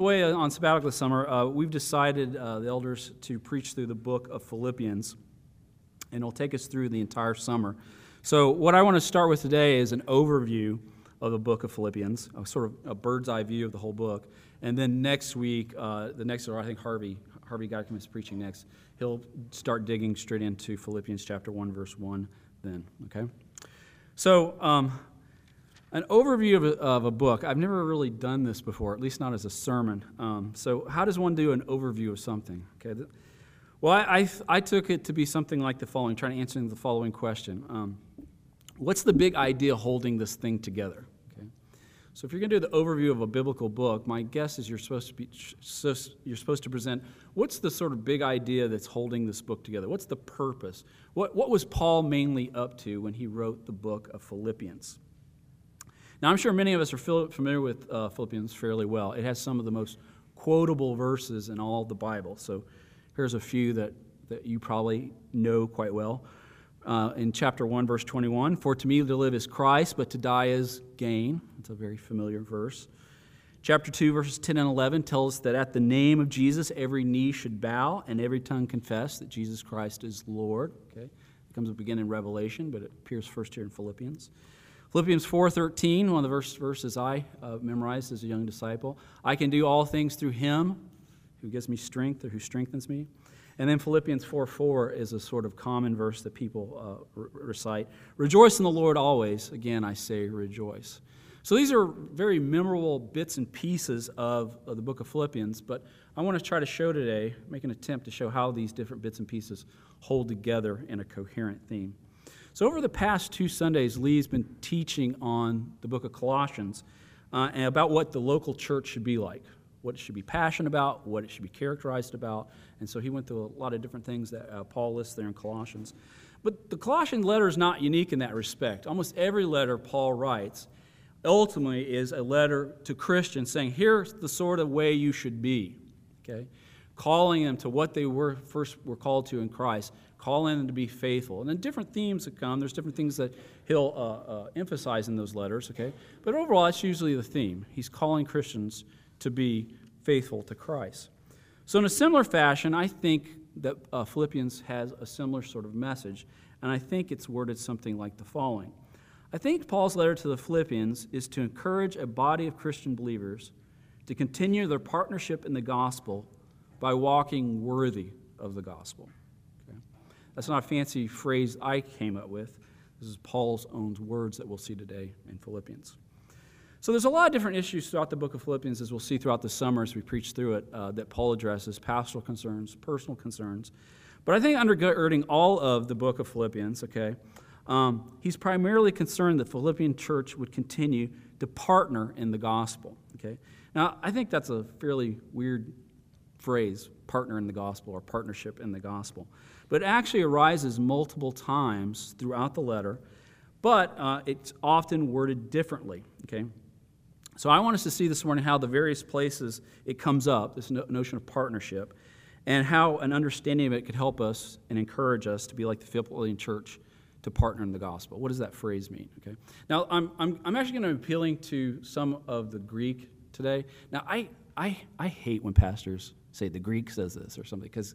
Way on sabbatical this summer, uh, we've decided, uh, the elders, to preach through the book of Philippians, and it'll take us through the entire summer. So, what I want to start with today is an overview of the book of Philippians, a sort of a bird's eye view of the whole book. And then next week, uh, the next, or I think Harvey, Harvey Geichem is preaching next. He'll start digging straight into Philippians chapter 1, verse 1 then, okay? So, um, an overview of a, of a, book. I've never really done this before, at least not as a sermon. Um, so, how does one do an overview of something? Okay. Well, I, I, I, took it to be something like the following, trying to answer the following question um, What's the big idea holding this thing together? Okay. So, if you're going to do the overview of a biblical book, my guess is you're supposed to be you're supposed to present what's the sort of big idea that's holding this book together. What's the purpose? What what was Paul mainly up to when he wrote the book of Philippians? Now, I'm sure many of us are familiar with uh, Philippians fairly well. It has some of the most quotable verses in all the Bible. So here's a few that, that you probably know quite well. Uh, in chapter 1, verse 21, For to me to live is Christ, but to die is gain. It's a very familiar verse. Chapter 2, verses 10 and 11 tells us that at the name of Jesus, every knee should bow and every tongue confess that Jesus Christ is Lord. Okay? It comes up again in Revelation, but it appears first here in Philippians. Philippians 4:13, one of the verse, verses I uh, memorized as a young disciple. I can do all things through him who gives me strength or who strengthens me. And then Philippians 4 4 is a sort of common verse that people uh, re- recite. Rejoice in the Lord always. Again, I say rejoice. So these are very memorable bits and pieces of, of the book of Philippians, but I want to try to show today, make an attempt to show how these different bits and pieces hold together in a coherent theme. So, over the past two Sundays, Lee's been teaching on the book of Colossians uh, and about what the local church should be like, what it should be passionate about, what it should be characterized about. And so he went through a lot of different things that uh, Paul lists there in Colossians. But the Colossian letter is not unique in that respect. Almost every letter Paul writes ultimately is a letter to Christians saying, here's the sort of way you should be. Okay? Calling them to what they were first were called to in Christ calling them to be faithful. And then different themes that come. There's different things that he'll uh, uh, emphasize in those letters, okay? But overall, that's usually the theme. He's calling Christians to be faithful to Christ. So, in a similar fashion, I think that uh, Philippians has a similar sort of message, and I think it's worded something like the following. I think Paul's letter to the Philippians is to encourage a body of Christian believers to continue their partnership in the gospel by walking worthy of the gospel. That's not a fancy phrase I came up with. This is Paul's own words that we'll see today in Philippians. So there's a lot of different issues throughout the book of Philippians, as we'll see throughout the summer as we preach through it, uh, that Paul addresses pastoral concerns, personal concerns. But I think undergirding all of the book of Philippians, okay, um, he's primarily concerned that the Philippian church would continue to partner in the gospel. Okay, now I think that's a fairly weird phrase, partner in the gospel or partnership in the gospel but it actually arises multiple times throughout the letter, but uh, it's often worded differently. Okay? So I want us to see this morning how the various places it comes up, this no- notion of partnership, and how an understanding of it could help us and encourage us to be like the Philippian church to partner in the gospel. What does that phrase mean? Okay. Now I'm, I'm, I'm actually going to be appealing to some of the Greek today. Now I, I, I hate when pastors say the Greek says this or something because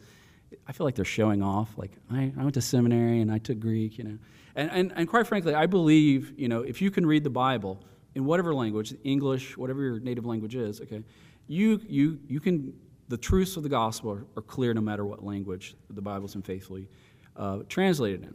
I feel like they're showing off. Like, I, I went to seminary and I took Greek, you know. And, and, and quite frankly, I believe, you know, if you can read the Bible in whatever language, English, whatever your native language is, okay, you, you, you can, the truths of the gospel are, are clear no matter what language the Bible's been faithfully uh, translated in.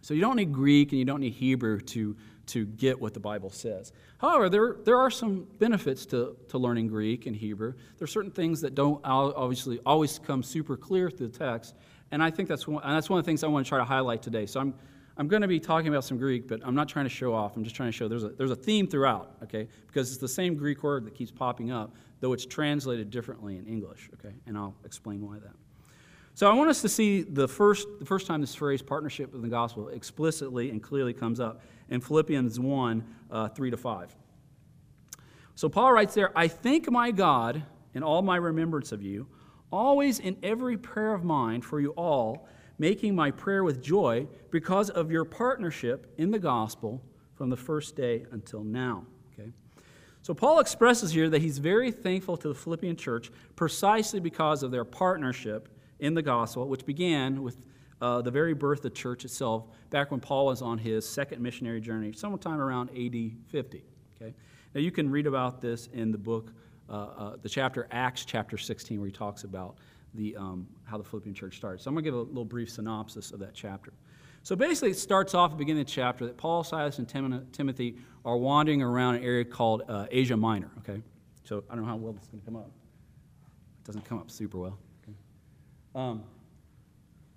So you don't need Greek and you don't need Hebrew to to get what the Bible says. However, there, there are some benefits to, to learning Greek and Hebrew. There are certain things that don't obviously always come super clear through the text, and I think that's one, that's one of the things I want to try to highlight today. So I'm, I'm going to be talking about some Greek, but I'm not trying to show off. I'm just trying to show there's a, there's a theme throughout, okay? Because it's the same Greek word that keeps popping up, though it's translated differently in English, okay? And I'll explain why that. So I want us to see the first, the first time this phrase partnership in the gospel explicitly and clearly comes up in Philippians 1 uh, 3 to 5. So Paul writes there, I thank my God in all my remembrance of you, always in every prayer of mine for you all, making my prayer with joy because of your partnership in the gospel from the first day until now. Okay? So Paul expresses here that he's very thankful to the Philippian church precisely because of their partnership in the gospel, which began with uh, the very birth of the church itself, back when Paul was on his second missionary journey, sometime around AD 50. Okay? Now, you can read about this in the book, uh, uh, the chapter Acts, chapter 16, where he talks about the, um, how the Philippian church started. So I'm going to give a little brief synopsis of that chapter. So basically, it starts off at the beginning of the chapter that Paul, Silas, and Tim- Timothy are wandering around an area called uh, Asia Minor. Okay, so I don't know how well this is going to come up. It doesn't come up super well. Um,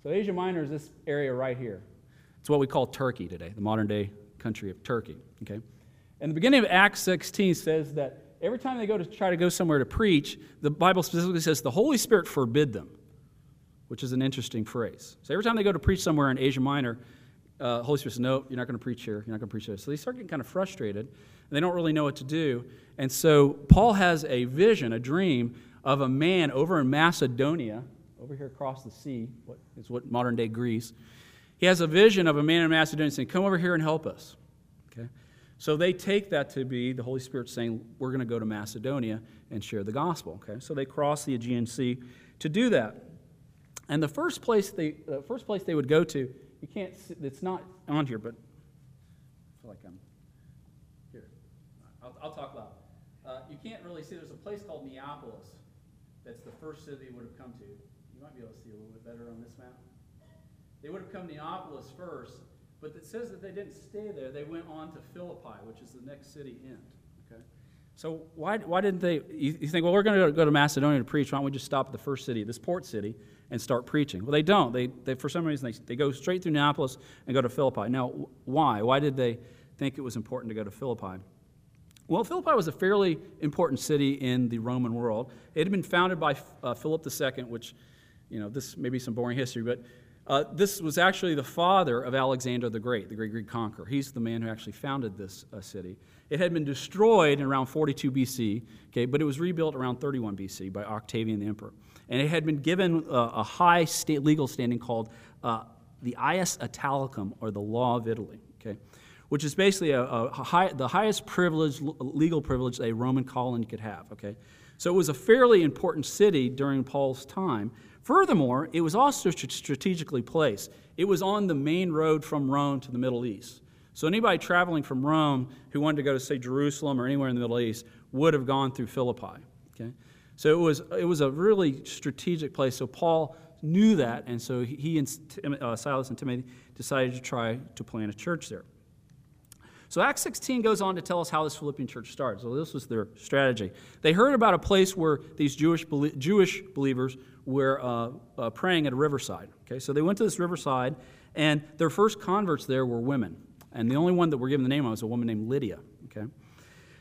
so Asia Minor is this area right here. It's what we call Turkey today, the modern day country of Turkey. Okay, and the beginning of Acts 16 says that every time they go to try to go somewhere to preach, the Bible specifically says the Holy Spirit forbid them, which is an interesting phrase. So every time they go to preach somewhere in Asia Minor, uh, Holy Spirit says, No, you're not going to preach here. You're not going to preach there. So they start getting kind of frustrated, and they don't really know what to do. And so Paul has a vision, a dream of a man over in Macedonia, over here across the sea, what is what modern day Greece. He has a vision of a man in Macedonia saying, Come over here and help us. Okay? So they take that to be the Holy Spirit saying, We're going to go to Macedonia and share the gospel. Okay? So they cross the Aegean Sea to do that. And the first place they, the first place they would go to, you can't, it's not on here, but I feel like I'm here. I'll, I'll talk loud. Uh, you can't really see, there's a place called Neapolis. That's the first city they would have come to. You might be able to see a little bit better on this map. They would have come to Neapolis first, but it says that they didn't stay there. They went on to Philippi, which is the next city in. Okay? So why, why didn't they? You, you think, well, we're going to go to Macedonia to preach. Why don't we just stop at the first city, this port city, and start preaching? Well, they don't. They, they for some reason, they, they go straight through Neapolis and go to Philippi. Now, why? Why did they think it was important to go to Philippi? Well, Philippi was a fairly important city in the Roman world. It had been founded by uh, Philip II, which, you know, this may be some boring history, but uh, this was actually the father of Alexander the Great, the great Greek conqueror. He's the man who actually founded this uh, city. It had been destroyed in around 42 BC, okay, but it was rebuilt around 31 BC by Octavian the emperor. And it had been given uh, a high state legal standing called uh, the Ius Italicum, or the Law of Italy, okay, which is basically a, a high, the highest privilege, legal privilege a Roman colony could have, okay. So it was a fairly important city during Paul's time. Furthermore, it was also strategically placed. It was on the main road from Rome to the Middle East. So anybody traveling from Rome who wanted to go to, say, Jerusalem or anywhere in the Middle East would have gone through Philippi. Okay? So it was, it was a really strategic place. So Paul knew that, and so he and uh, Silas and Timothy decided to try to plant a church there. So Acts 16 goes on to tell us how this Philippian church started. So this was their strategy. They heard about a place where these Jewish, Jewish believers were uh, uh, praying at a riverside. Okay, so they went to this riverside, and their first converts there were women. And the only one that we're given the name of was a woman named Lydia. Okay.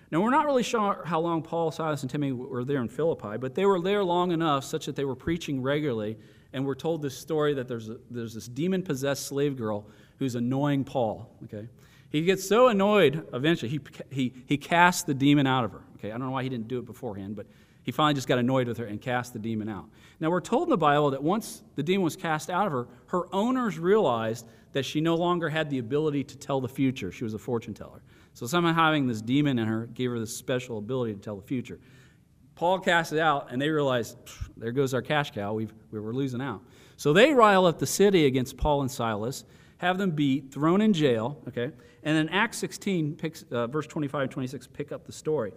Now, we're not really sure how long Paul, Silas, and Timothy were there in Philippi, but they were there long enough such that they were preaching regularly. And we're told this story that there's, a, there's this demon possessed slave girl who's annoying Paul. Okay. He gets so annoyed eventually, he, he, he casts the demon out of her. Okay, I don't know why he didn't do it beforehand, but he finally just got annoyed with her and cast the demon out. Now, we're told in the Bible that once the demon was cast out of her, her owners realized that she no longer had the ability to tell the future. She was a fortune teller. So, somehow having this demon in her gave her this special ability to tell the future. Paul cast it out, and they realized, there goes our cash cow. We've, we were losing out. So they rile up the city against Paul and Silas, have them beat, thrown in jail, okay? And then Acts 16, picks, uh, verse 25 and 26, pick up the story.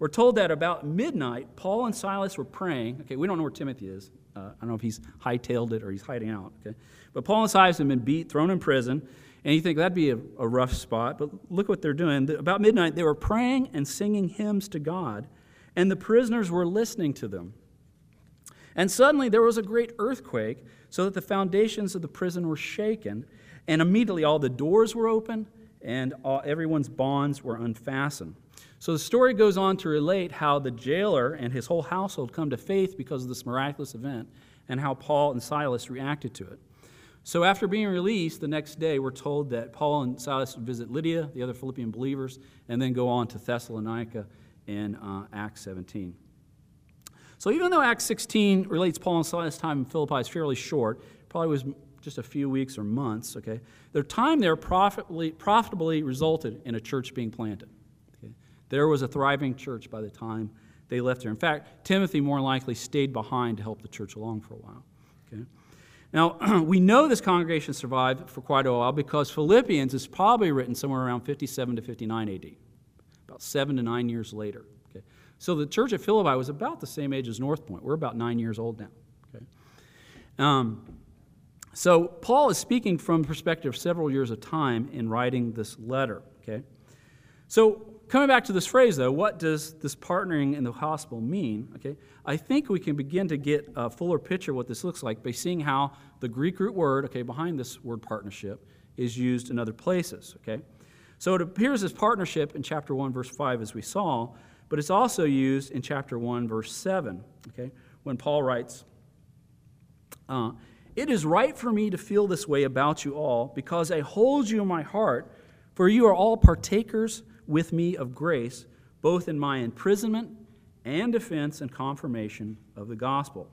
We're told that about midnight, Paul and Silas were praying. Okay, we don't know where Timothy is. Uh, I don't know if he's hightailed it or he's hiding out. Okay, but Paul and Silas have been beat, thrown in prison, and you think that'd be a, a rough spot. But look what they're doing. About midnight, they were praying and singing hymns to God, and the prisoners were listening to them. And suddenly there was a great earthquake, so that the foundations of the prison were shaken, and immediately all the doors were open and all, everyone's bonds were unfastened. So the story goes on to relate how the jailer and his whole household come to faith because of this miraculous event and how Paul and Silas reacted to it. So after being released, the next day we're told that Paul and Silas visit Lydia, the other Philippian believers, and then go on to Thessalonica in uh, Acts 17. So even though Acts 16 relates Paul and Silas' time in Philippi is fairly short, probably was just a few weeks or months, okay, their time there profitably, profitably resulted in a church being planted. There was a thriving church by the time they left there. In fact, Timothy more likely stayed behind to help the church along for a while. Okay? Now, we know this congregation survived for quite a while because Philippians is probably written somewhere around 57 to 59 AD, about seven to nine years later. Okay? So the church at Philippi was about the same age as North Point. We're about nine years old now. Okay? Um, so Paul is speaking from the perspective of several years of time in writing this letter. Okay? So coming back to this phrase, though, what does this partnering in the gospel mean? Okay, I think we can begin to get a fuller picture of what this looks like by seeing how the Greek root word, okay, behind this word partnership, is used in other places. Okay, so it appears as partnership in chapter one, verse five, as we saw, but it's also used in chapter one, verse seven. Okay, when Paul writes. Uh, it is right for me to feel this way about you all because I hold you in my heart, for you are all partakers with me of grace, both in my imprisonment and defense and confirmation of the gospel.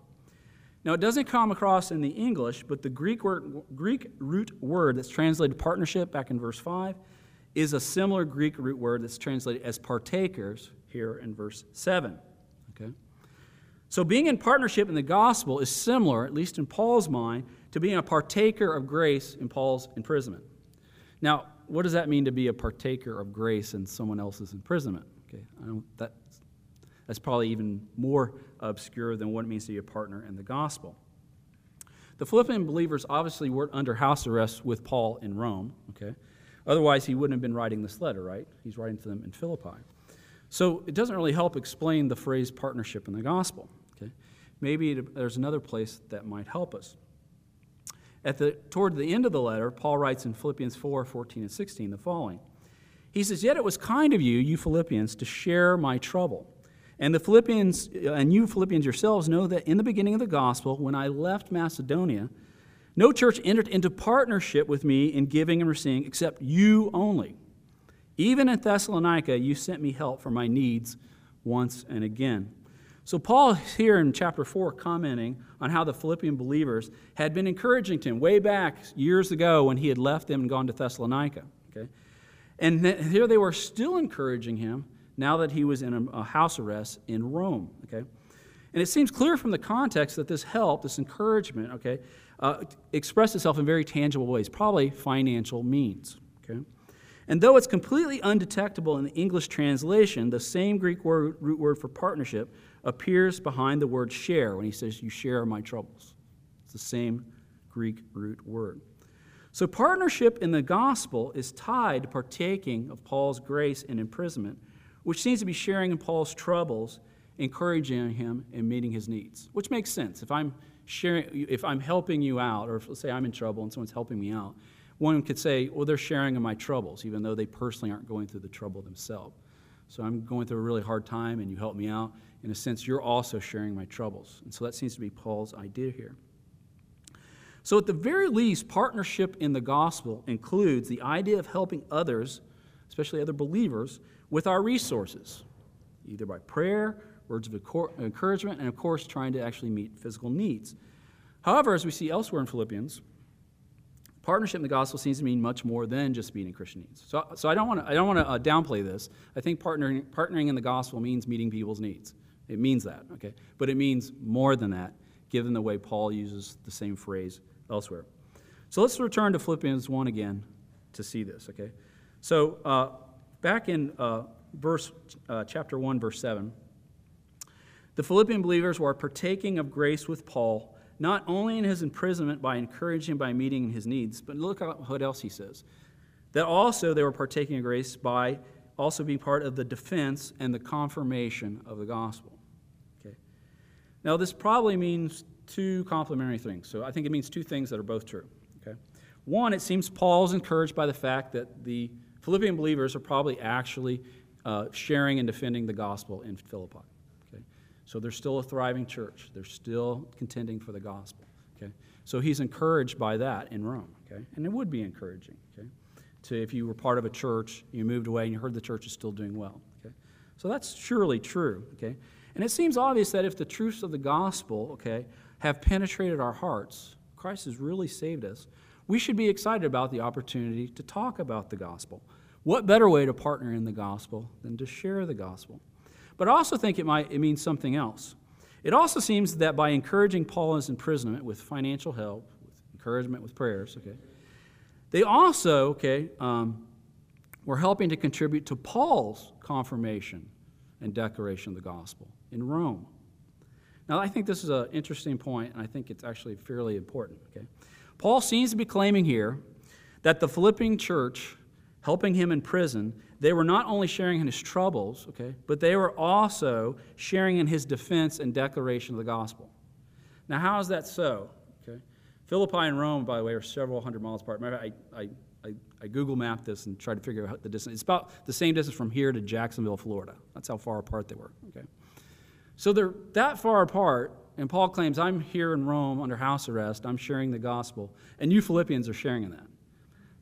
Now, it doesn't come across in the English, but the Greek, word, Greek root word that's translated partnership back in verse 5 is a similar Greek root word that's translated as partakers here in verse 7. Okay? So, being in partnership in the gospel is similar, at least in Paul's mind, to being a partaker of grace in Paul's imprisonment. Now, what does that mean to be a partaker of grace in someone else's imprisonment? Okay, that, that's probably even more obscure than what it means to be a partner in the gospel. The Philippian believers obviously weren't under house arrest with Paul in Rome, okay? Otherwise, he wouldn't have been writing this letter, right? He's writing to them in Philippi. So it doesn't really help explain the phrase partnership in the gospel, okay? Maybe there's another place that might help us. At the, toward the end of the letter, Paul writes in Philippians 4 14 and 16 the following. He says, Yet it was kind of you, you Philippians, to share my trouble. And the Philippians, and you Philippians yourselves know that in the beginning of the gospel, when I left Macedonia, no church entered into partnership with me in giving and receiving except you only. Even in Thessalonica, you sent me help for my needs once and again. So, Paul here in chapter 4 commenting on how the Philippian believers had been encouraging him way back years ago when he had left them and gone to Thessalonica. Okay? And here they were still encouraging him now that he was in a house arrest in Rome. Okay? And it seems clear from the context that this help, this encouragement, okay, uh, expressed itself in very tangible ways, probably financial means. Okay? And though it's completely undetectable in the English translation, the same Greek word, root word for partnership appears behind the word share when he says, You share my troubles. It's the same Greek root word. So, partnership in the gospel is tied to partaking of Paul's grace and imprisonment, which seems to be sharing in Paul's troubles, encouraging him, and meeting his needs, which makes sense. If I'm sharing, if I'm helping you out, or if, let's say I'm in trouble and someone's helping me out, one could say, well, they're sharing in my troubles, even though they personally aren't going through the trouble themselves. So I'm going through a really hard time, and you help me out in a sense, you're also sharing my troubles. And so that seems to be Paul's idea here. So, at the very least, partnership in the gospel includes the idea of helping others, especially other believers, with our resources, either by prayer, words of encouragement, and of course, trying to actually meet physical needs. However, as we see elsewhere in Philippians, partnership in the gospel seems to mean much more than just meeting Christian needs. So, so I don't want to, I don't want to uh, downplay this. I think partnering, partnering in the gospel means meeting people's needs. It means that, okay? But it means more than that, given the way Paul uses the same phrase elsewhere. So let's return to Philippians 1 again to see this, okay? So uh, back in uh, verse, uh, chapter 1, verse 7, the Philippian believers were partaking of grace with Paul, not only in his imprisonment by encouraging by meeting his needs, but look at what else he says. That also they were partaking of grace by also being part of the defense and the confirmation of the gospel. Okay. Now, this probably means two complementary things. So I think it means two things that are both true. Okay? One, it seems Paul's encouraged by the fact that the Philippian believers are probably actually uh, sharing and defending the gospel in Philippi. So they're still a thriving church. They're still contending for the gospel. Okay? So he's encouraged by that in Rome. Okay? And it would be encouraging. Okay? To if you were part of a church, you moved away, and you heard the church is still doing well. Okay? So that's surely true. Okay? And it seems obvious that if the truths of the gospel, okay, have penetrated our hearts, Christ has really saved us, we should be excited about the opportunity to talk about the gospel. What better way to partner in the gospel than to share the gospel? But I also think it might it means something else. It also seems that by encouraging Paul in his imprisonment with financial help, with encouragement with prayers, okay, they also, okay, um, were helping to contribute to Paul's confirmation and declaration of the gospel in Rome. Now, I think this is an interesting point, and I think it's actually fairly important. Okay, Paul seems to be claiming here that the Philippian church, helping him in prison, they were not only sharing in his troubles, okay, but they were also sharing in his defense and declaration of the gospel. Now, how is that so? Okay, Philippi and Rome, by the way, are several hundred miles apart. Remember, I, I, I, I Google mapped this and tried to figure out the distance. It's about the same distance from here to Jacksonville, Florida. That's how far apart they were. Okay. So they're that far apart, and Paul claims, I'm here in Rome under house arrest, I'm sharing the gospel, and you Philippians are sharing in that.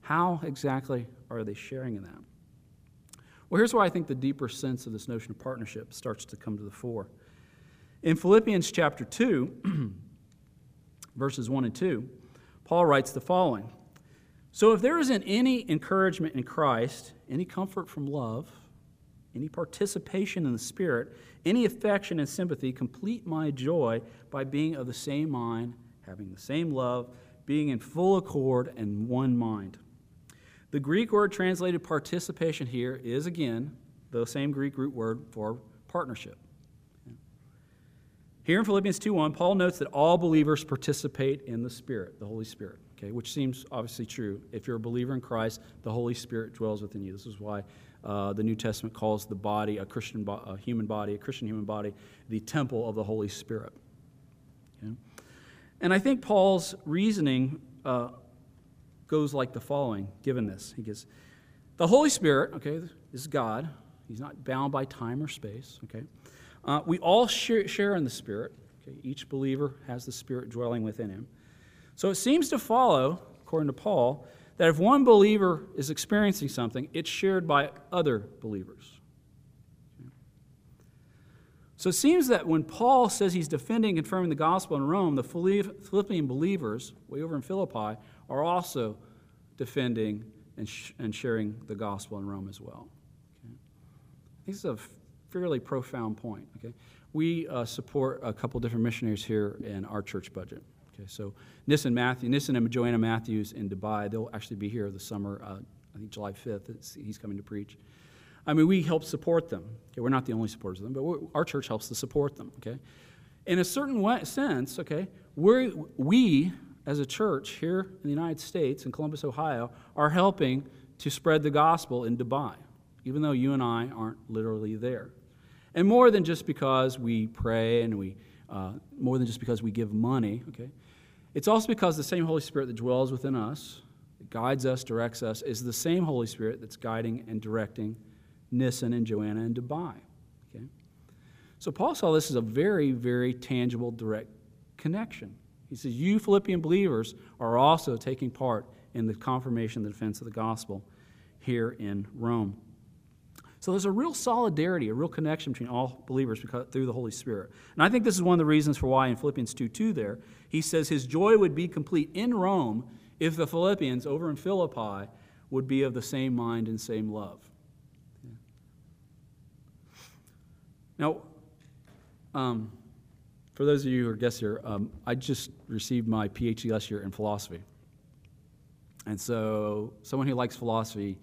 How exactly are they sharing in that? Well, here's why I think the deeper sense of this notion of partnership starts to come to the fore. In Philippians chapter 2, verses 1 and 2, Paul writes the following So if there isn't any encouragement in Christ, any comfort from love, any participation in the Spirit, any affection and sympathy, complete my joy by being of the same mind, having the same love, being in full accord and one mind. The Greek word translated participation here is again the same Greek root word for partnership. Here in Philippians 2:1, Paul notes that all believers participate in the Spirit, the Holy Spirit, okay, which seems obviously true. If you're a believer in Christ, the Holy Spirit dwells within you. This is why uh, the New Testament calls the body, a Christian bo- a human body, a Christian human body, the temple of the Holy Spirit. Okay? And I think Paul's reasoning uh, goes like the following, given this. He goes, The Holy Spirit, okay, is God. He's not bound by time or space, okay? Uh, we all share, share in the Spirit. Okay? Each believer has the Spirit dwelling within him. So it seems to follow, according to Paul, that if one believer is experiencing something, it's shared by other believers. So it seems that when Paul says he's defending and confirming the gospel in Rome, the Philippian believers, way over in Philippi, are also defending and, sh- and sharing the gospel in Rome as well. Okay? This is a fairly profound point. Okay? We uh, support a couple different missionaries here in our church budget. Okay, so Nissen Matthew, Nissen and Joanna Matthews in Dubai, they'll actually be here this summer. Uh, I think July 5th. he's coming to preach. I mean, we help support them. Okay, we're not the only supporters of them, but our church helps to support them. Okay, in a certain way, sense, okay, we we as a church here in the United States in Columbus, Ohio, are helping to spread the gospel in Dubai, even though you and I aren't literally there. And more than just because we pray and we, uh, more than just because we give money, okay, it's also because the same Holy Spirit that dwells within us, that guides us, directs us, is the same Holy Spirit that's guiding and directing Nissen and Joanna in Dubai. Okay? So Paul saw this as a very, very tangible, direct connection. He says, You Philippian believers are also taking part in the confirmation and the defense of the gospel here in Rome. So there's a real solidarity, a real connection between all believers because, through the Holy Spirit. And I think this is one of the reasons for why in Philippians 2 2 there, he says his joy would be complete in Rome if the Philippians over in Philippi would be of the same mind and same love. Now, um, for those of you who are guests here, um, I just received my PhD last year in philosophy. And so, someone who likes philosophy,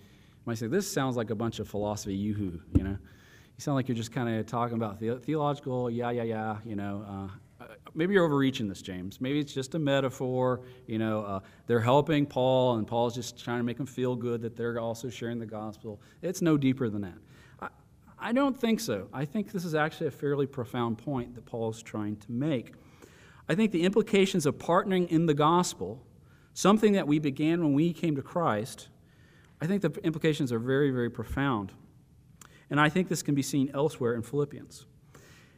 might say, This sounds like a bunch of philosophy yoo-hoo, you know? You sound like you're just kind of talking about the- theological, yeah, yeah, yeah, you know. Uh, uh, maybe you're overreaching this, James. Maybe it's just a metaphor. You know, uh, they're helping Paul, and Paul's just trying to make them feel good that they're also sharing the gospel. It's no deeper than that. I, don't think so. I think this is actually a fairly profound point that Paul is trying to make. I think the implications of partnering in the gospel, something that we began when we came to Christ, I think the implications are very, very profound. And I think this can be seen elsewhere in Philippians.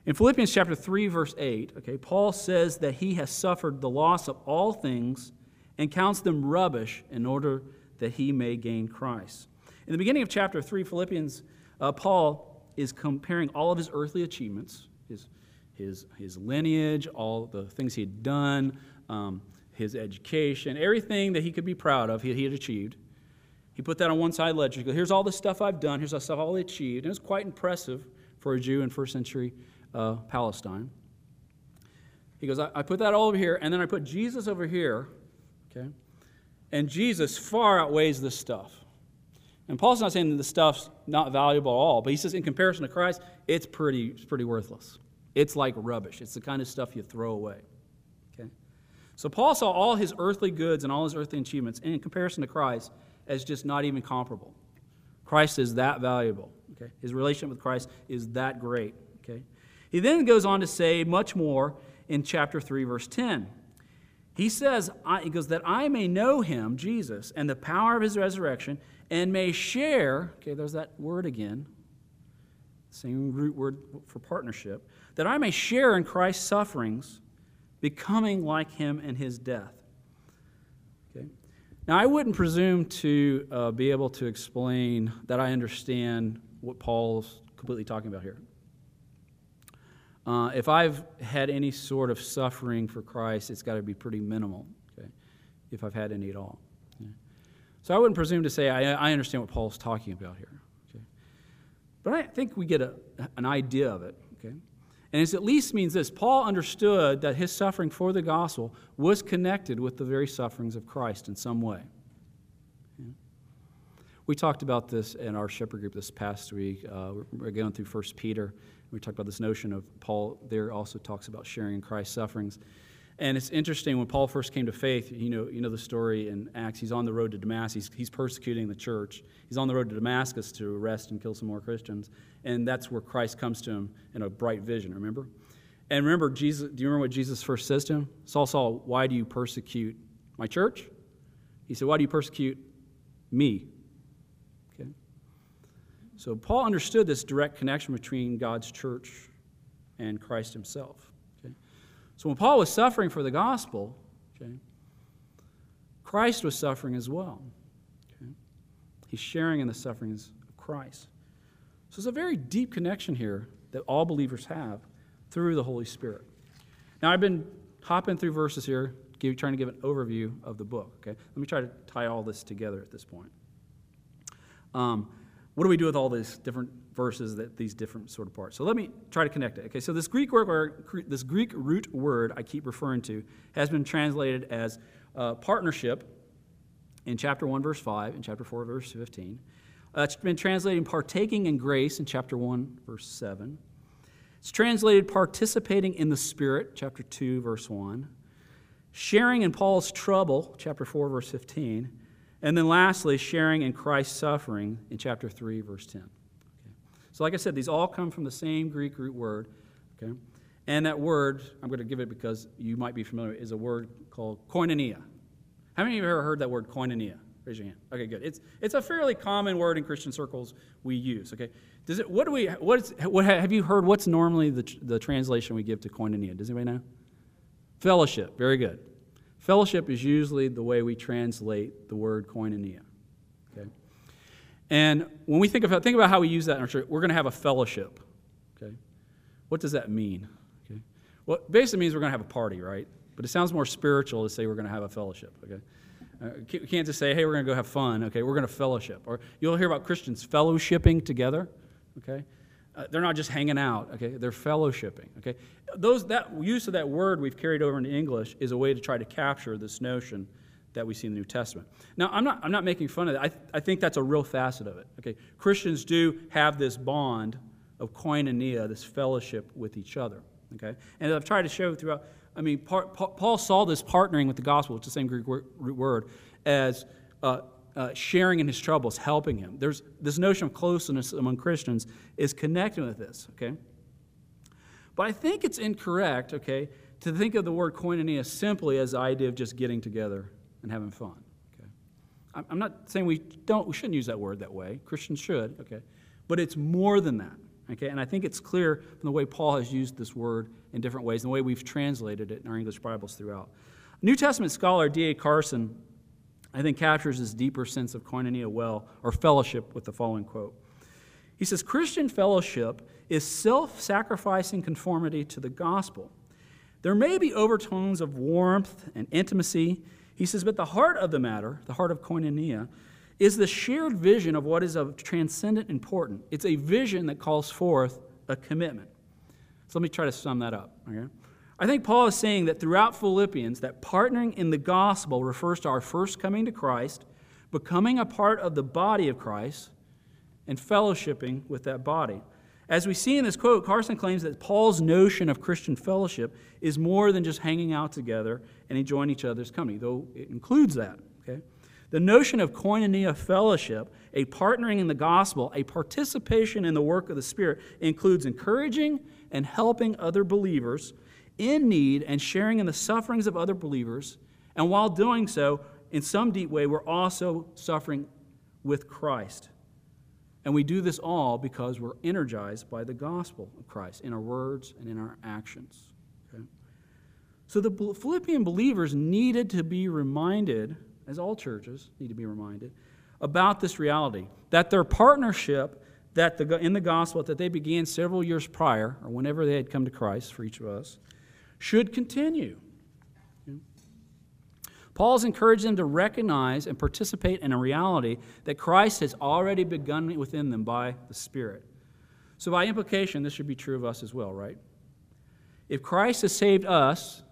In Philippians chapter 3, verse 8, okay, Paul says that he has suffered the loss of all things and counts them rubbish in order that he may gain Christ. In the beginning of chapter 3, Philippians, uh, Paul is comparing all of his earthly achievements, his, his, his lineage, all the things he had done, um, his education, everything that he could be proud of, he, he had achieved He put that on one side ledger. He goes, Here's all the stuff I've done. Here's all the stuff I've achieved. And it was quite impressive for a Jew in first century uh, Palestine. He goes, I, I put that all over here, and then I put Jesus over here, okay? And Jesus far outweighs this stuff. And Paul's not saying that the stuff's not valuable at all, but he says in comparison to Christ, it's pretty, it's pretty worthless. It's like rubbish. It's the kind of stuff you throw away. Okay? So Paul saw all his earthly goods and all his earthly achievements in comparison to Christ as just not even comparable. Christ is that valuable. Okay? His relationship with Christ is that great. Okay? He then goes on to say much more in chapter 3, verse 10. He says, he goes, that I may know him, Jesus, and the power of his resurrection, and may share, okay, there's that word again, same root word for partnership, that I may share in Christ's sufferings, becoming like him in his death. Okay? Now, I wouldn't presume to uh, be able to explain that I understand what Paul's completely talking about here. Uh, if I've had any sort of suffering for Christ, it's got to be pretty minimal, okay, if I've had any at all. So I wouldn't presume to say I, I, understand what Paul's talking about here. Okay. But I think we get a, an idea of it. Okay. And it at least means this Paul understood that his suffering for the gospel was connected with the very sufferings of Christ in some way. We talked about this in our shepherd group this past week. Uh, we're going through 1 Peter. We talked about this notion of Paul there also talks about sharing in Christ's sufferings. And it's interesting when Paul first came to faith, you know, you know the story in Acts. He's on the road to Damascus. He's, he's persecuting the church. He's on the road to Damascus to arrest and kill some more Christians. And that's where Christ comes to him in a bright vision, remember? And remember, Jesus, do you remember what Jesus first says to him? Saul, Saul, why do you persecute my church? He said, Why do you persecute me? Okay. So Paul understood this direct connection between God's church and Christ himself. So when Paul was suffering for the gospel, okay, Christ was suffering as well. Okay? He's sharing in the sufferings of Christ. So there's a very deep connection here that all believers have through the Holy Spirit. Now, I've been hopping through verses here, trying to give an overview of the book. Okay, let me try to tie all this together at this point. Um, what do we do with all these different verses that these different sort of parts? So let me try to connect it. Okay so this greek word or this greek root word i keep referring to has been translated as uh, partnership in chapter 1 verse 5 and chapter 4 verse 15 uh, it's been translated partaking in grace in chapter 1 verse 7 it's translated participating in the spirit chapter 2 verse 1 sharing in paul's trouble chapter 4 verse 15 and then lastly, sharing in Christ's suffering in chapter 3, verse 10. Okay. So, like I said, these all come from the same Greek root word. Okay? And that word, I'm going to give it because you might be familiar, is a word called koinonia. How many of you have ever heard that word koinonia? Raise your hand. Okay, good. It's, it's a fairly common word in Christian circles we use. Okay, does it? What do we? What is? What have you heard? What's normally the, the translation we give to koinonia? Does anybody know? Fellowship. Very good. Fellowship is usually the way we translate the word koinonia. Okay? And when we think about, think about how we use that in our church, we're going to have a fellowship. Okay? What does that mean? Okay? Well, basically means we're going to have a party, right? But it sounds more spiritual to say we're going to have a fellowship. Okay? Uh, you can't just say, hey, we're going to go have fun. Okay, we're going to fellowship. Or you'll hear about Christians fellowshipping together. Okay? Uh, they're not just hanging out, okay? They're fellowshipping, okay? Those, that use of that word we've carried over into English is a way to try to capture this notion that we see in the New Testament. Now, I'm not, I'm not making fun of that. I, I think that's a real facet of it, okay? Christians do have this bond of koinonia, this fellowship with each other, okay? And I've tried to show throughout, I mean, Paul saw this partnering with the gospel, is the same Greek word, as uh, uh, sharing in his troubles, helping him. There's this notion of closeness among Christians is connected with this, okay? But I think it's incorrect, okay, to think of the word koinonia simply as the idea of just getting together and having fun. Okay? I'm not saying we don't, we shouldn't use that word that way. Christians should, okay? But it's more than that, okay? And I think it's clear from the way Paul has used this word in different ways and the way we've translated it in our English Bibles throughout. New Testament scholar D.A. Carson I think captures this deeper sense of koinonia well, or fellowship, with the following quote. He says Christian fellowship is self sacrificing conformity to the gospel. There may be overtones of warmth and intimacy, he says, but the heart of the matter, the heart of koinonia, is the shared vision of what is of transcendent importance. It's a vision that calls forth a commitment. So let me try to sum that up. Okay? I think Paul is saying that throughout Philippians, that partnering in the gospel refers to our first coming to Christ, becoming a part of the body of Christ, and fellowshipping with that body. As we see in this quote, Carson claims that Paul's notion of Christian fellowship is more than just hanging out together and enjoying each other's company, though it includes that. Okay? The notion of koinonia fellowship, a partnering in the gospel, a participation in the work of the Spirit, includes encouraging and helping other believers in need and sharing in the sufferings of other believers. And while doing so, in some deep way, we're also suffering with Christ. And we do this all because we're energized by the gospel of Christ in our words and in our actions. Okay? So the Philippian believers needed to be reminded, as all churches need to be reminded, about this reality that their partnership that the, in the gospel that they began several years prior, or whenever they had come to Christ for each of us, should continue. Paul's encouraged them to recognize and participate in a reality that Christ has already begun within them by the Spirit. So, by implication, this should be true of us as well, right? If Christ has saved us,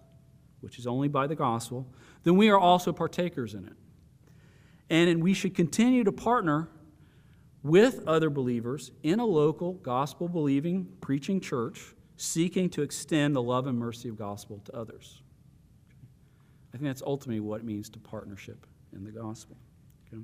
which is only by the gospel, then we are also partakers in it. And we should continue to partner with other believers in a local gospel believing preaching church seeking to extend the love and mercy of gospel to others. I think that's ultimately what it means to partnership in the gospel. Okay?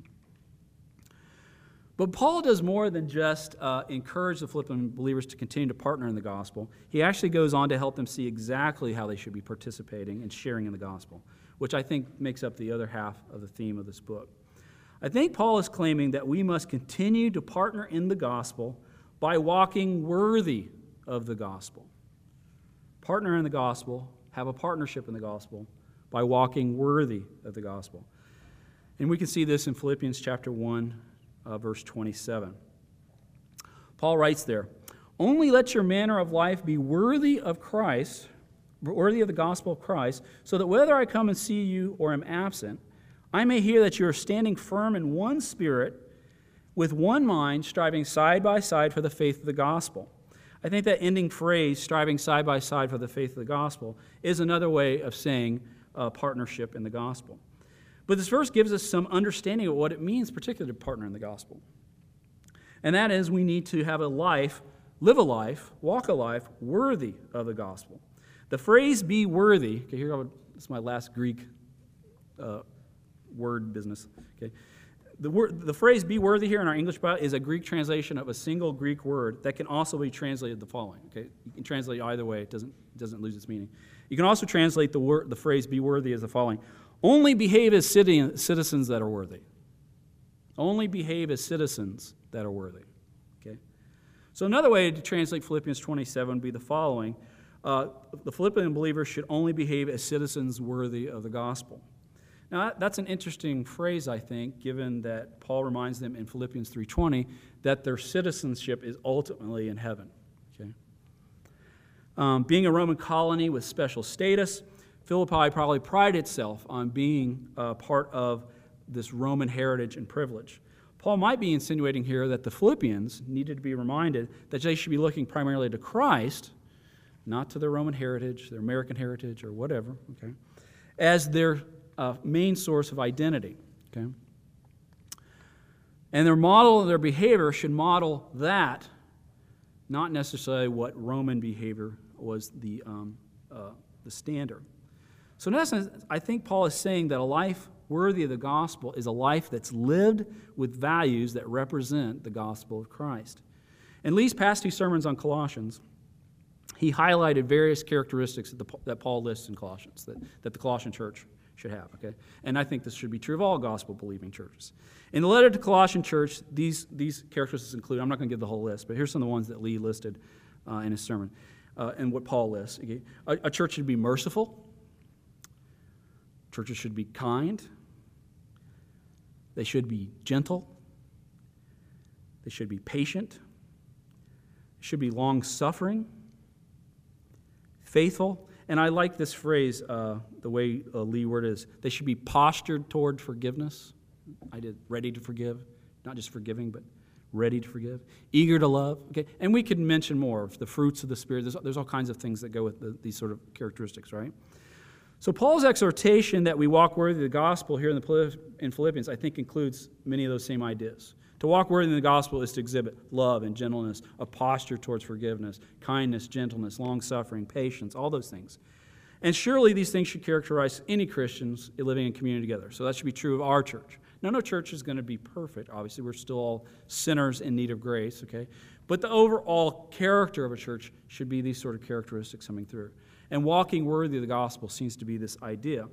But Paul does more than just uh, encourage the Philippian believers to continue to partner in the gospel. He actually goes on to help them see exactly how they should be participating and sharing in the gospel, which I think makes up the other half of the theme of this book. I think Paul is claiming that we must continue to partner in the gospel by walking worthy of the gospel. Partner in the gospel, have a partnership in the gospel by walking worthy of the gospel. And we can see this in Philippians chapter 1, uh, verse 27. Paul writes there, Only let your manner of life be worthy of Christ, worthy of the gospel of Christ, so that whether I come and see you or am absent, I may hear that you are standing firm in one spirit, with one mind, striving side by side for the faith of the gospel I think that ending phrase, striving side by side for the faith of the gospel, is another way of saying uh, partnership in the gospel. But this verse gives us some understanding of what it means, particularly to partner in the gospel. And that is, we need to have a life, live a life, walk a life worthy of the gospel. The phrase be worthy, okay, here, is my last Greek uh, word business. Okay the, word, the phrase be worthy here in our English Bible is a Greek translation of a single Greek word that can also be translated the following. Okay? You can translate either way, it doesn't, doesn't lose its meaning. You can also translate the, word, the phrase be worthy as the following Only behave as city, citizens that are worthy. Only behave as citizens that are worthy. Okay? So, another way to translate Philippians 27 would be the following uh, The Philippian believers should only behave as citizens worthy of the gospel. Now, that's an interesting phrase, I think, given that Paul reminds them in Philippians 3.20 that their citizenship is ultimately in heaven. Okay? Um, being a Roman colony with special status, Philippi probably prided itself on being uh, part of this Roman heritage and privilege. Paul might be insinuating here that the Philippians needed to be reminded that they should be looking primarily to Christ, not to their Roman heritage, their American heritage, or whatever, okay, as their uh, main source of identity. Okay? And their model, of their behavior should model that, not necessarily what Roman behavior was the, um, uh, the standard. So, in essence, I think Paul is saying that a life worthy of the gospel is a life that's lived with values that represent the gospel of Christ. In Lee's past two sermons on Colossians, he highlighted various characteristics that, the, that Paul lists in Colossians, that, that the Colossian church should have, okay? And I think this should be true of all gospel believing churches. In the letter to Colossian church, these, these characteristics include, I'm not going to give the whole list, but here's some of the ones that Lee listed uh, in his sermon uh, and what Paul lists. Okay? A, a church should be merciful, churches should be kind, they should be gentle, they should be patient, they should be long suffering, faithful, and I like this phrase, uh, the way uh, Lee is, they should be postured toward forgiveness. I did ready to forgive, not just forgiving, but ready to forgive, eager to love. Okay, and we could mention more of the fruits of the Spirit. There's, there's all kinds of things that go with the, these sort of characteristics, right? So Paul's exhortation that we walk worthy of the gospel here in, the, in Philippians, I think, includes many of those same ideas. To walk worthy of the gospel is to exhibit love and gentleness, a posture towards forgiveness, kindness, gentleness, long suffering, patience, all those things. And surely these things should characterize any Christians living in community together. So that should be true of our church. Now, no church is going to be perfect. Obviously, we're still all sinners in need of grace, okay? But the overall character of a church should be these sort of characteristics coming through. And walking worthy of the gospel seems to be this idea.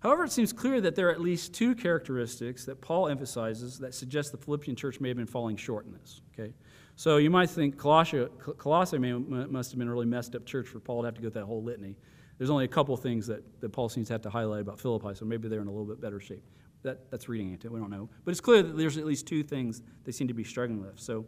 However, it seems clear that there are at least two characteristics that Paul emphasizes that suggest the Philippian church may have been falling short in this. Okay, so you might think Colossae, Colossae must have been a really messed up church for Paul to have to go through that whole litany. There's only a couple things that, Paul seems to have to highlight about Philippi, so maybe they're in a little bit better shape. That, that's reading into it. We don't know. But it's clear that there's at least two things they seem to be struggling with. So,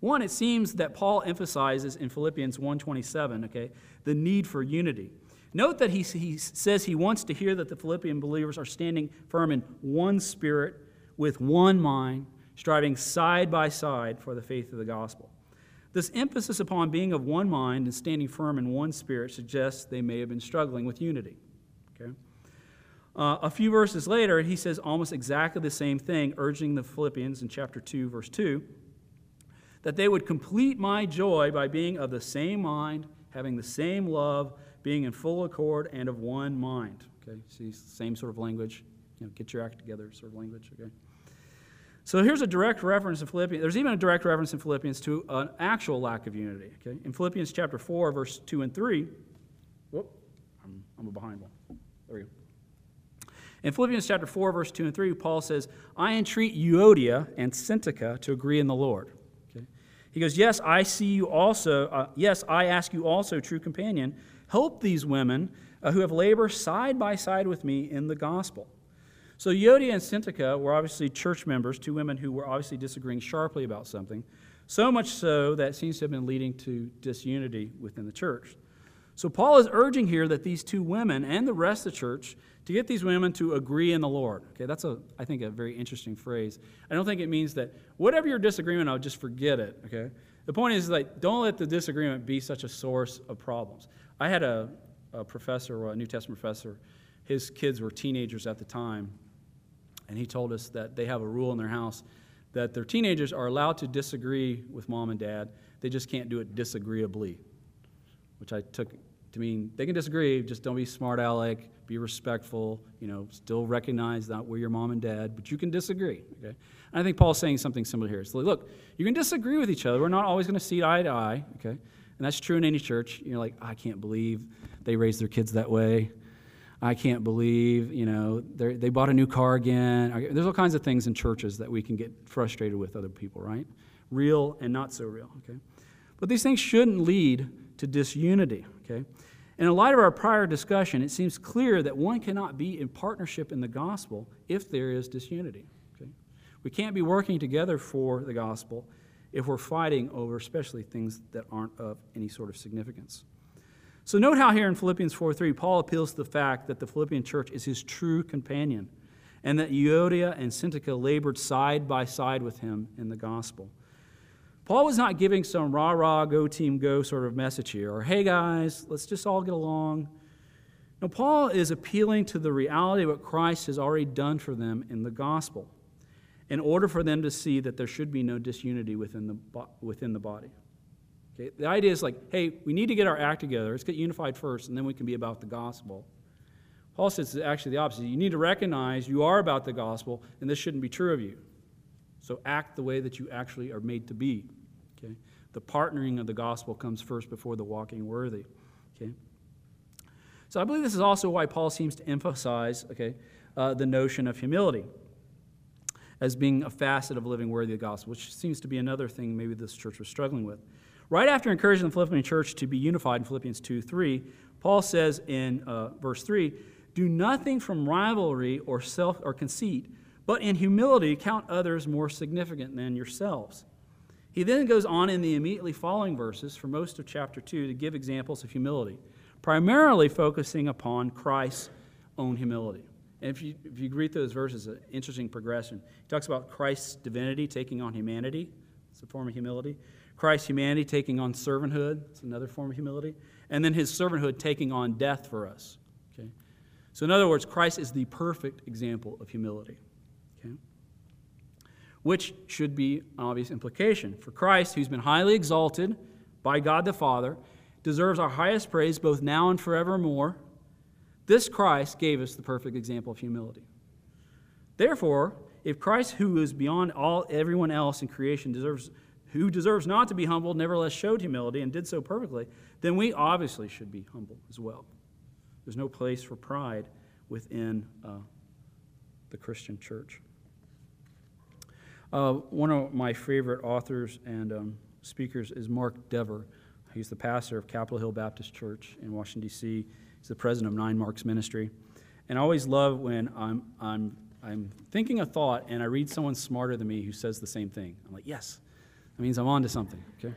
one, it seems that Paul emphasizes in Philippians 1.27, okay, the need for unity. Note that he, he says he wants to hear that the Philippian believers are standing firm in one spirit, with one mind, striving side by side for the faith of the gospel. This emphasis upon being of one mind and standing firm in one spirit suggests they may have been struggling with unity. Okay? Uh, a few verses later, he says almost exactly the same thing, urging the Philippians in chapter 2, verse 2, that they would complete my joy by being of the same mind, having the same love, being in full accord and of one mind. Okay, see, same sort of language. You know, get your act together sort of language. Okay. So here's a direct reference in Philippians. There's even a direct reference in Philippians to an actual lack of unity. Okay, in Philippians chapter four, verse two and three. Whoop, I'm, I'm behind one. There we go. In Philippians chapter 4, verse 2 and 3, Paul says, I entreat Euodia and Syntyche to agree in the Lord. Okay? He goes, Yes, I see you also. Uh, yes, I ask you also, true companion, help these women uh, who have labored side by side with me in the gospel. So Euodia and Syntyche were obviously church members, two women who were obviously disagreeing sharply about something, so much so that seems to have been leading to disunity within the church. So Paul is urging here that these two women and the rest of the church to get these women to agree in the Lord. Okay, that's a I think a very interesting phrase. I don't think it means that whatever your disagreement, I'll just forget it. Okay, the point is like don't let the disagreement be such a source of problems. I had a, a professor, a New Testament professor, his kids were teenagers at the time, and he told us that they have a rule in their house that their teenagers are allowed to disagree with mom and dad. They just can't do it disagreeably, which I took to mean they can disagree, just don't be smart aleck, be respectful, you know, still recognize that we're your mom and dad, but you can disagree. Okay? And I think Paul's saying something similar here. It's like, look, you can disagree with each other. We're not always going to see eye to eye. Okay? And that's true in any church. You're like, I can't believe they raised their kids that way. I can't believe, you know, they bought a new car again. There's all kinds of things in churches that we can get frustrated with other people, right? Real and not so real, okay? But these things shouldn't lead to disunity, okay? In light of our prior discussion, it seems clear that one cannot be in partnership in the gospel if there is disunity. Okay? We can't be working together for the gospel if we're fighting over especially things that aren't of any sort of significance. So note how here in Philippians 4:3 Paul appeals to the fact that the Philippian church is his true companion and that Euodia and Syntyche labored side by side with him in the gospel. Paul was not giving some rah rah, go team, go sort of message here, or hey guys, let's just all get along. No, Paul is appealing to the reality of what Christ has already done for them in the gospel in order for them to see that there should be no disunity within the, within the body. Okay? The idea is like, hey, we need to get our act together. Let's get unified first, and then we can be about the gospel. Paul says it's actually the opposite. You need to recognize you are about the gospel, and this shouldn't be true of you. So act the way that you actually are made to be. Okay? The partnering of the gospel comes first before the walking worthy. Okay? So I believe this is also why Paul seems to emphasize okay, uh, the notion of humility as being a facet of living worthy of the gospel, which seems to be another thing maybe this church was struggling with. Right after encouraging the Philippian church to be unified in Philippians 2 3, Paul says in uh, verse 3 Do nothing from rivalry or self or conceit, but in humility count others more significant than yourselves. He then goes on in the immediately following verses for most of chapter 2 to give examples of humility, primarily focusing upon Christ's own humility. And if you, if you read those verses, an interesting progression. He talks about Christ's divinity taking on humanity. It's a form of humility. Christ's humanity taking on servanthood. It's another form of humility. And then his servanthood taking on death for us. Okay? So, in other words, Christ is the perfect example of humility. Okay? Which should be an obvious implication. For Christ, who's been highly exalted by God the Father, deserves our highest praise both now and forevermore. This Christ gave us the perfect example of humility. Therefore, if Christ, who is beyond all everyone else in creation, deserves who deserves not to be humbled, nevertheless showed humility and did so perfectly, then we obviously should be humble as well. There's no place for pride within uh, the Christian church. Uh, one of my favorite authors and um, speakers is Mark Dever. He's the pastor of Capitol Hill Baptist Church in Washington, D.C. He's the president of Nine Marks Ministry. And I always love when I'm, I'm, I'm thinking a thought and I read someone smarter than me who says the same thing. I'm like, yes, that means I'm on to something, okay?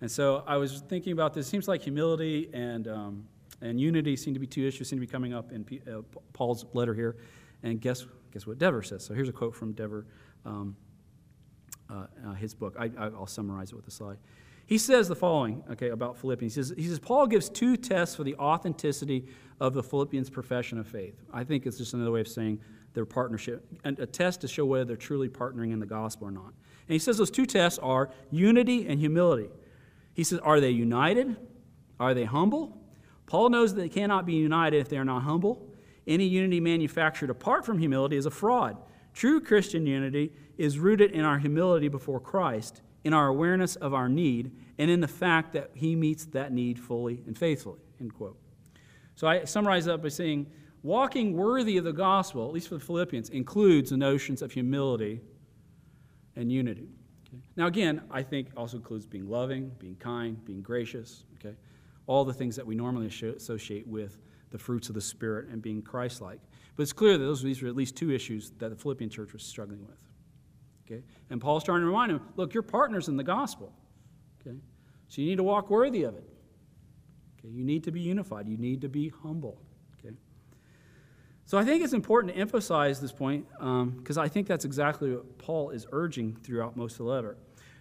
And so I was thinking about this. It seems like humility and, um, and unity seem to be two issues, seem to be coming up in P, uh, Paul's letter here. And guess, guess what Dever says? So here's a quote from Dever, um, uh, uh, his book. I, I'll summarize it with a slide. He says the following, okay, about Philippians. He says, he says, Paul gives two tests for the authenticity of the Philippians' profession of faith. I think it's just another way of saying their partnership, and a test to show whether they're truly partnering in the gospel or not. And he says those two tests are unity and humility. He says, Are they united? Are they humble? Paul knows that they cannot be united if they are not humble. Any unity manufactured apart from humility is a fraud. True Christian unity is rooted in our humility before Christ in our awareness of our need and in the fact that he meets that need fully and faithfully. End quote. So I summarize that by saying walking worthy of the gospel, at least for the Philippians, includes the notions of humility and unity. Okay? Now, again, I think also includes being loving, being kind, being gracious, okay? All the things that we normally associate with the fruits of the Spirit and being Christ like. But it's clear that those, these are at least two issues that the Philippian church was struggling with. Okay? And Paul's trying to remind him look, you're partners in the gospel. Okay? So you need to walk worthy of it. Okay? You need to be unified, you need to be humble. So I think it's important to emphasize this point because um, I think that's exactly what Paul is urging throughout most of the letter.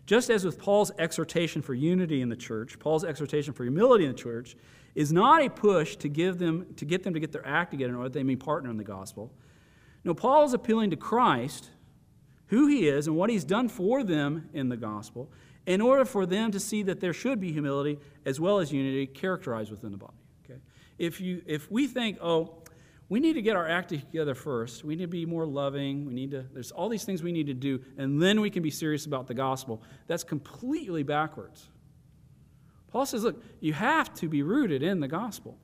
Just as with Paul's exhortation for unity in the church, Paul's exhortation for humility in the church is not a push to give them to get them to get their act together in order that they may partner in the gospel. No, Paul is appealing to Christ who he is and what he's done for them in the gospel in order for them to see that there should be humility as well as unity characterized within the body. Okay? If, you, if we think, oh, we need to get our act together first, we need to be more loving, we need to, there's all these things we need to do, and then we can be serious about the gospel, that's completely backwards. Paul says, look, you have to be rooted in the gospel.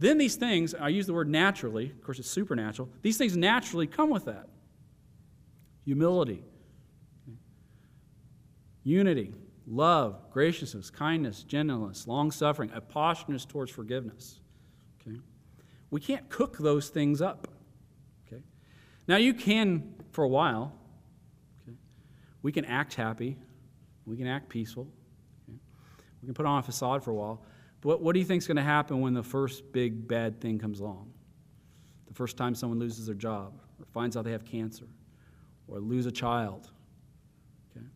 Then these things, I use the word naturally, of course it's supernatural, these things naturally come with that humility, unity, love, graciousness, kindness, gentleness, long suffering, a towards forgiveness. We can't cook those things up. Okay? Now, you can for a while. Okay? We can act happy, we can act peaceful, okay? we can put on a facade for a while. But what do you think is going to happen when the first big bad thing comes along? The first time someone loses their job or finds out they have cancer or lose a child. Okay?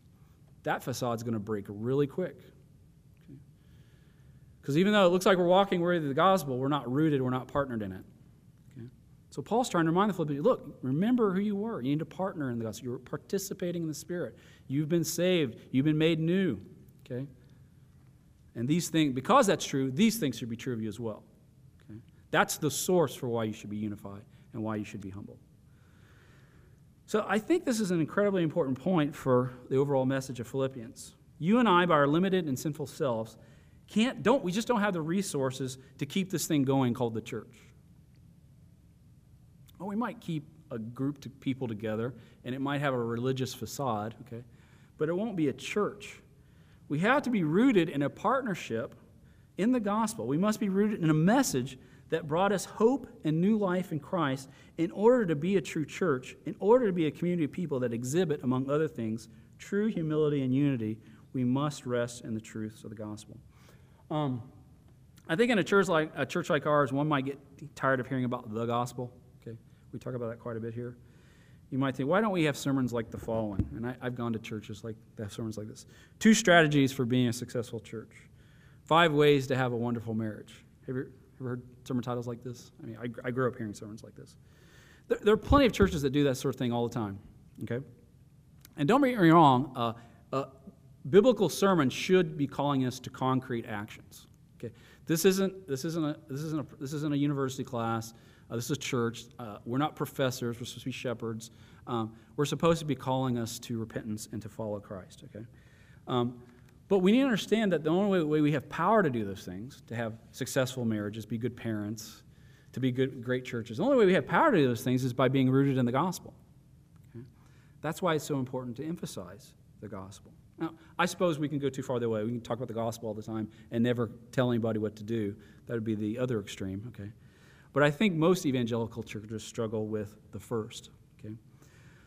That facade's going to break really quick. Because even though it looks like we're walking worthy of the gospel, we're not rooted, we're not partnered in it. Okay? So Paul's trying to remind the Philippians look, remember who you were. You need to partner in the gospel. You're participating in the Spirit. You've been saved, you've been made new. Okay? And these things, because that's true, these things should be true of you as well. Okay? That's the source for why you should be unified and why you should be humble. So I think this is an incredibly important point for the overall message of Philippians. You and I, by our limited and sinful selves, can't, don't, we just don't have the resources to keep this thing going called the church. Well, we might keep a group of people together, and it might have a religious facade, okay? But it won't be a church. We have to be rooted in a partnership in the gospel. We must be rooted in a message that brought us hope and new life in Christ in order to be a true church, in order to be a community of people that exhibit, among other things, true humility and unity, we must rest in the truths of the gospel. Um, I think in a church like a church like ours, one might get tired of hearing about the gospel. Okay, We talk about that quite a bit here. You might think, why don't we have sermons like the following? And I, have gone to churches like that have sermons like this. Two strategies for being a successful church. Five ways to have a wonderful marriage. Have you ever heard sermon titles like this? I mean, I, I grew up hearing sermons like this. There, there, are plenty of churches that do that sort of thing all the time. Okay? And don't get me wrong, uh, uh, biblical sermons should be calling us to concrete actions. Okay? This isn't, this isn't, a, this isn't, a, this isn't a university class. Uh, this is church. Uh, we're not professors. We're supposed to be shepherds. Um, we're supposed to be calling us to repentance and to follow Christ. Okay, um, but we need to understand that the only way we have power to do those things, to have successful marriages, be good parents, to be good, great churches, the only way we have power to do those things is by being rooted in the gospel. Okay? That's why it's so important to emphasize the gospel. Now, I suppose we can go too far the other way. We can talk about the gospel all the time and never tell anybody what to do. That would be the other extreme, okay? But I think most evangelical churches struggle with the first. Okay?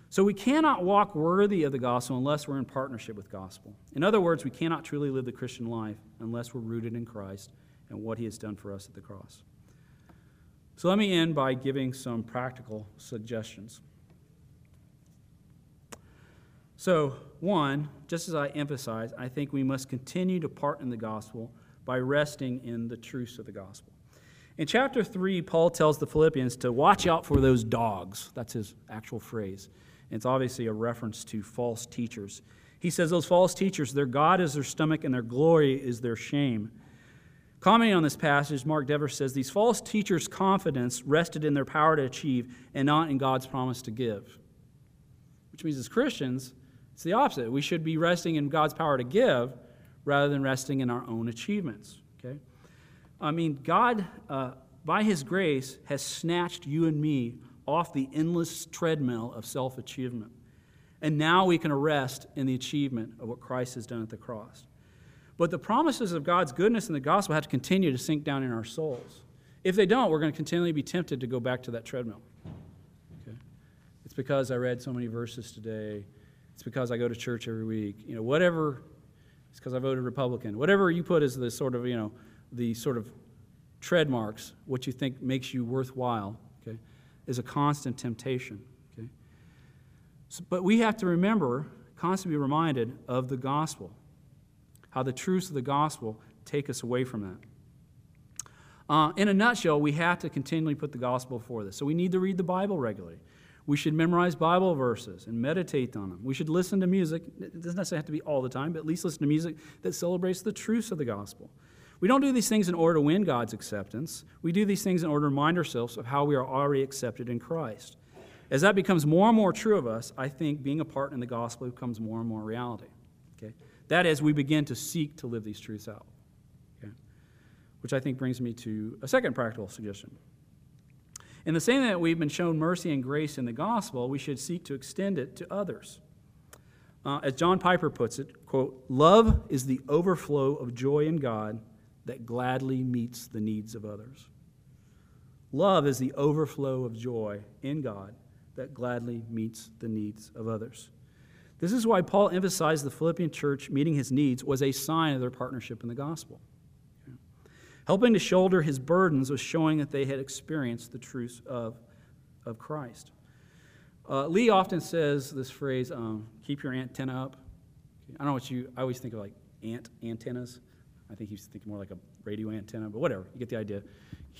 So we cannot walk worthy of the gospel unless we're in partnership with gospel. In other words, we cannot truly live the Christian life unless we're rooted in Christ and what he has done for us at the cross. So let me end by giving some practical suggestions. So, one, just as I emphasized, I think we must continue to part in the gospel by resting in the truths of the gospel. In chapter 3, Paul tells the Philippians to watch out for those dogs. That's his actual phrase. And it's obviously a reference to false teachers. He says, Those false teachers, their God is their stomach and their glory is their shame. Commenting on this passage, Mark Dever says, These false teachers' confidence rested in their power to achieve and not in God's promise to give. Which means, as Christians, it's the opposite. We should be resting in God's power to give rather than resting in our own achievements. Okay? I mean, God, uh, by His grace, has snatched you and me off the endless treadmill of self achievement. And now we can rest in the achievement of what Christ has done at the cross. But the promises of God's goodness in the gospel have to continue to sink down in our souls. If they don't, we're going to continually be tempted to go back to that treadmill. Okay? It's because I read so many verses today. It's because I go to church every week. You know, whatever, it's because I voted Republican. Whatever you put as the sort of, you know, the sort of tread marks, what you think makes you worthwhile, okay, is a constant temptation. Okay? So, but we have to remember, constantly be reminded of the gospel, how the truths of the gospel take us away from that. Uh, in a nutshell, we have to continually put the gospel before this. So we need to read the Bible regularly. We should memorize Bible verses and meditate on them. We should listen to music. It doesn't necessarily have to be all the time, but at least listen to music that celebrates the truths of the gospel. We don't do these things in order to win God's acceptance. We do these things in order to remind ourselves of how we are already accepted in Christ. As that becomes more and more true of us, I think being a part in the gospel becomes more and more reality. Okay? That is, we begin to seek to live these truths out. Okay? Which I think brings me to a second practical suggestion. In the same way that we've been shown mercy and grace in the gospel, we should seek to extend it to others. Uh, as John Piper puts it, quote, love is the overflow of joy in God that gladly meets the needs of others. Love is the overflow of joy in God that gladly meets the needs of others. This is why Paul emphasized the Philippian church meeting his needs was a sign of their partnership in the gospel. Helping to shoulder his burdens was showing that they had experienced the truth of, of Christ. Uh, Lee often says this phrase, um, keep your antenna up. I don't know what you, I always think of like ant antennas. I think he's thinking more like a radio antenna, but whatever, you get the idea.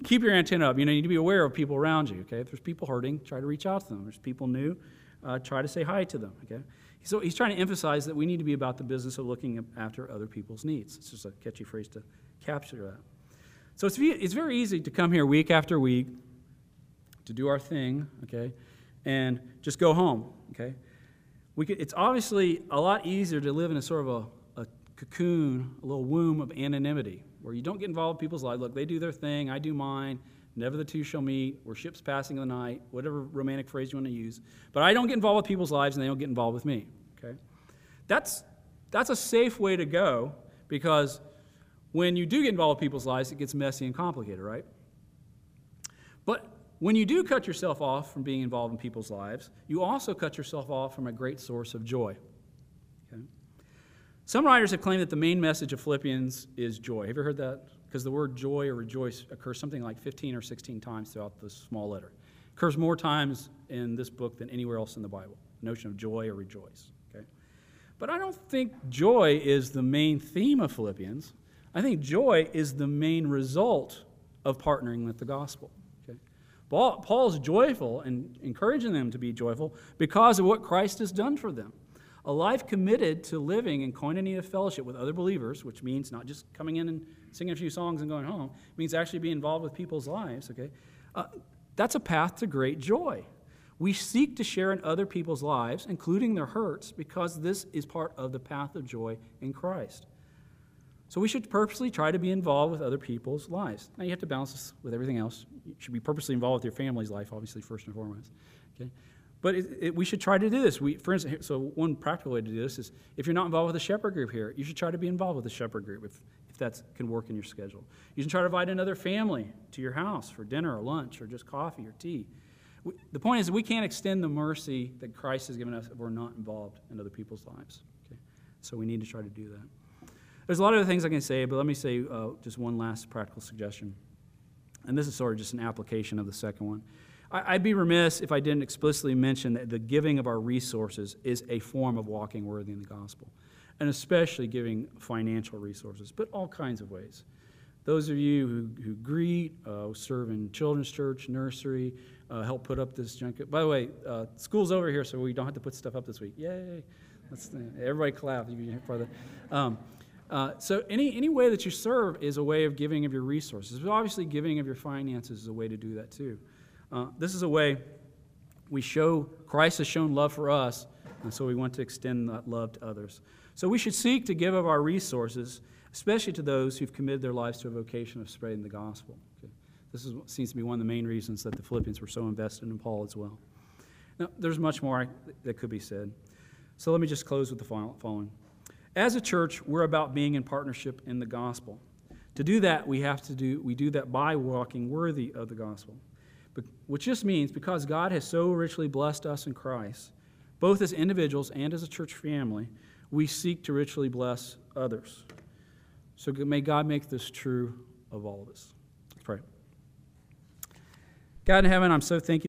Keep your antenna up. You know, you need to be aware of people around you, okay? If there's people hurting, try to reach out to them. If there's people new, uh, try to say hi to them, okay? So he's trying to emphasize that we need to be about the business of looking after other people's needs. It's just a catchy phrase to capture that. So it's, it's very easy to come here week after week to do our thing, okay, and just go home, okay? We could, it's obviously a lot easier to live in a sort of a cocoon, a little womb of anonymity where you don't get involved in people's lives. Look, they do their thing, I do mine. Never the two shall meet. We're ships passing in the night, whatever romantic phrase you want to use. But I don't get involved with people's lives and they don't get involved with me. Okay? That's, that's a safe way to go because when you do get involved with people's lives, it gets messy and complicated, right? But when you do cut yourself off from being involved in people's lives, you also cut yourself off from a great source of joy. Some writers have claimed that the main message of Philippians is joy. Have you heard that? Because the word joy or rejoice occurs something like 15 or 16 times throughout the small letter. occurs more times in this book than anywhere else in the Bible. The notion of joy or rejoice. Okay? But I don't think joy is the main theme of Philippians. I think joy is the main result of partnering with the gospel. Okay? Paul, Paul's joyful and encouraging them to be joyful because of what Christ has done for them. A life committed to living in koinonia fellowship with other believers, which means not just coming in and singing a few songs and going home, means actually being involved with people's lives, okay? Uh, that's a path to great joy. We seek to share in other people's lives, including their hurts, because this is part of the path of joy in Christ. So we should purposely try to be involved with other people's lives. Now you have to balance this with everything else. You should be purposely involved with your family's life, obviously, first and foremost. Okay? But it, it, we should try to do this. We, for instance, so one practical way to do this is if you're not involved with a shepherd group here, you should try to be involved with a shepherd group if, if that can work in your schedule. You should try to invite another family to your house for dinner or lunch or just coffee or tea. We, the point is, we can't extend the mercy that Christ has given us if we're not involved in other people's lives. Okay? So we need to try to do that. There's a lot of other things I can say, but let me say uh, just one last practical suggestion. And this is sort of just an application of the second one. I'd be remiss if I didn't explicitly mention that the giving of our resources is a form of walking worthy in the gospel, and especially giving financial resources, but all kinds of ways. Those of you who, who greet, uh, serve in children's church, nursery, uh, help put up this junk. By the way, uh, school's over here, so we don't have to put stuff up this week. Yay! Let's, everybody clap that. Um, uh, so any, any way that you serve is a way of giving of your resources. But obviously, giving of your finances is a way to do that too. Uh, this is a way we show Christ has shown love for us, and so we want to extend that love to others. So we should seek to give of our resources, especially to those who've committed their lives to a vocation of spreading the gospel. Okay. This is, seems to be one of the main reasons that the Philippians were so invested in Paul as well. Now, there's much more that could be said. So let me just close with the following. As a church, we're about being in partnership in the gospel. To do that, we have to do we do that by walking worthy of the gospel which just means because God has so richly blessed us in Christ, both as individuals and as a church family, we seek to richly bless others. So may God make this true of all of us. Let's pray. God in heaven, I'm so thankful.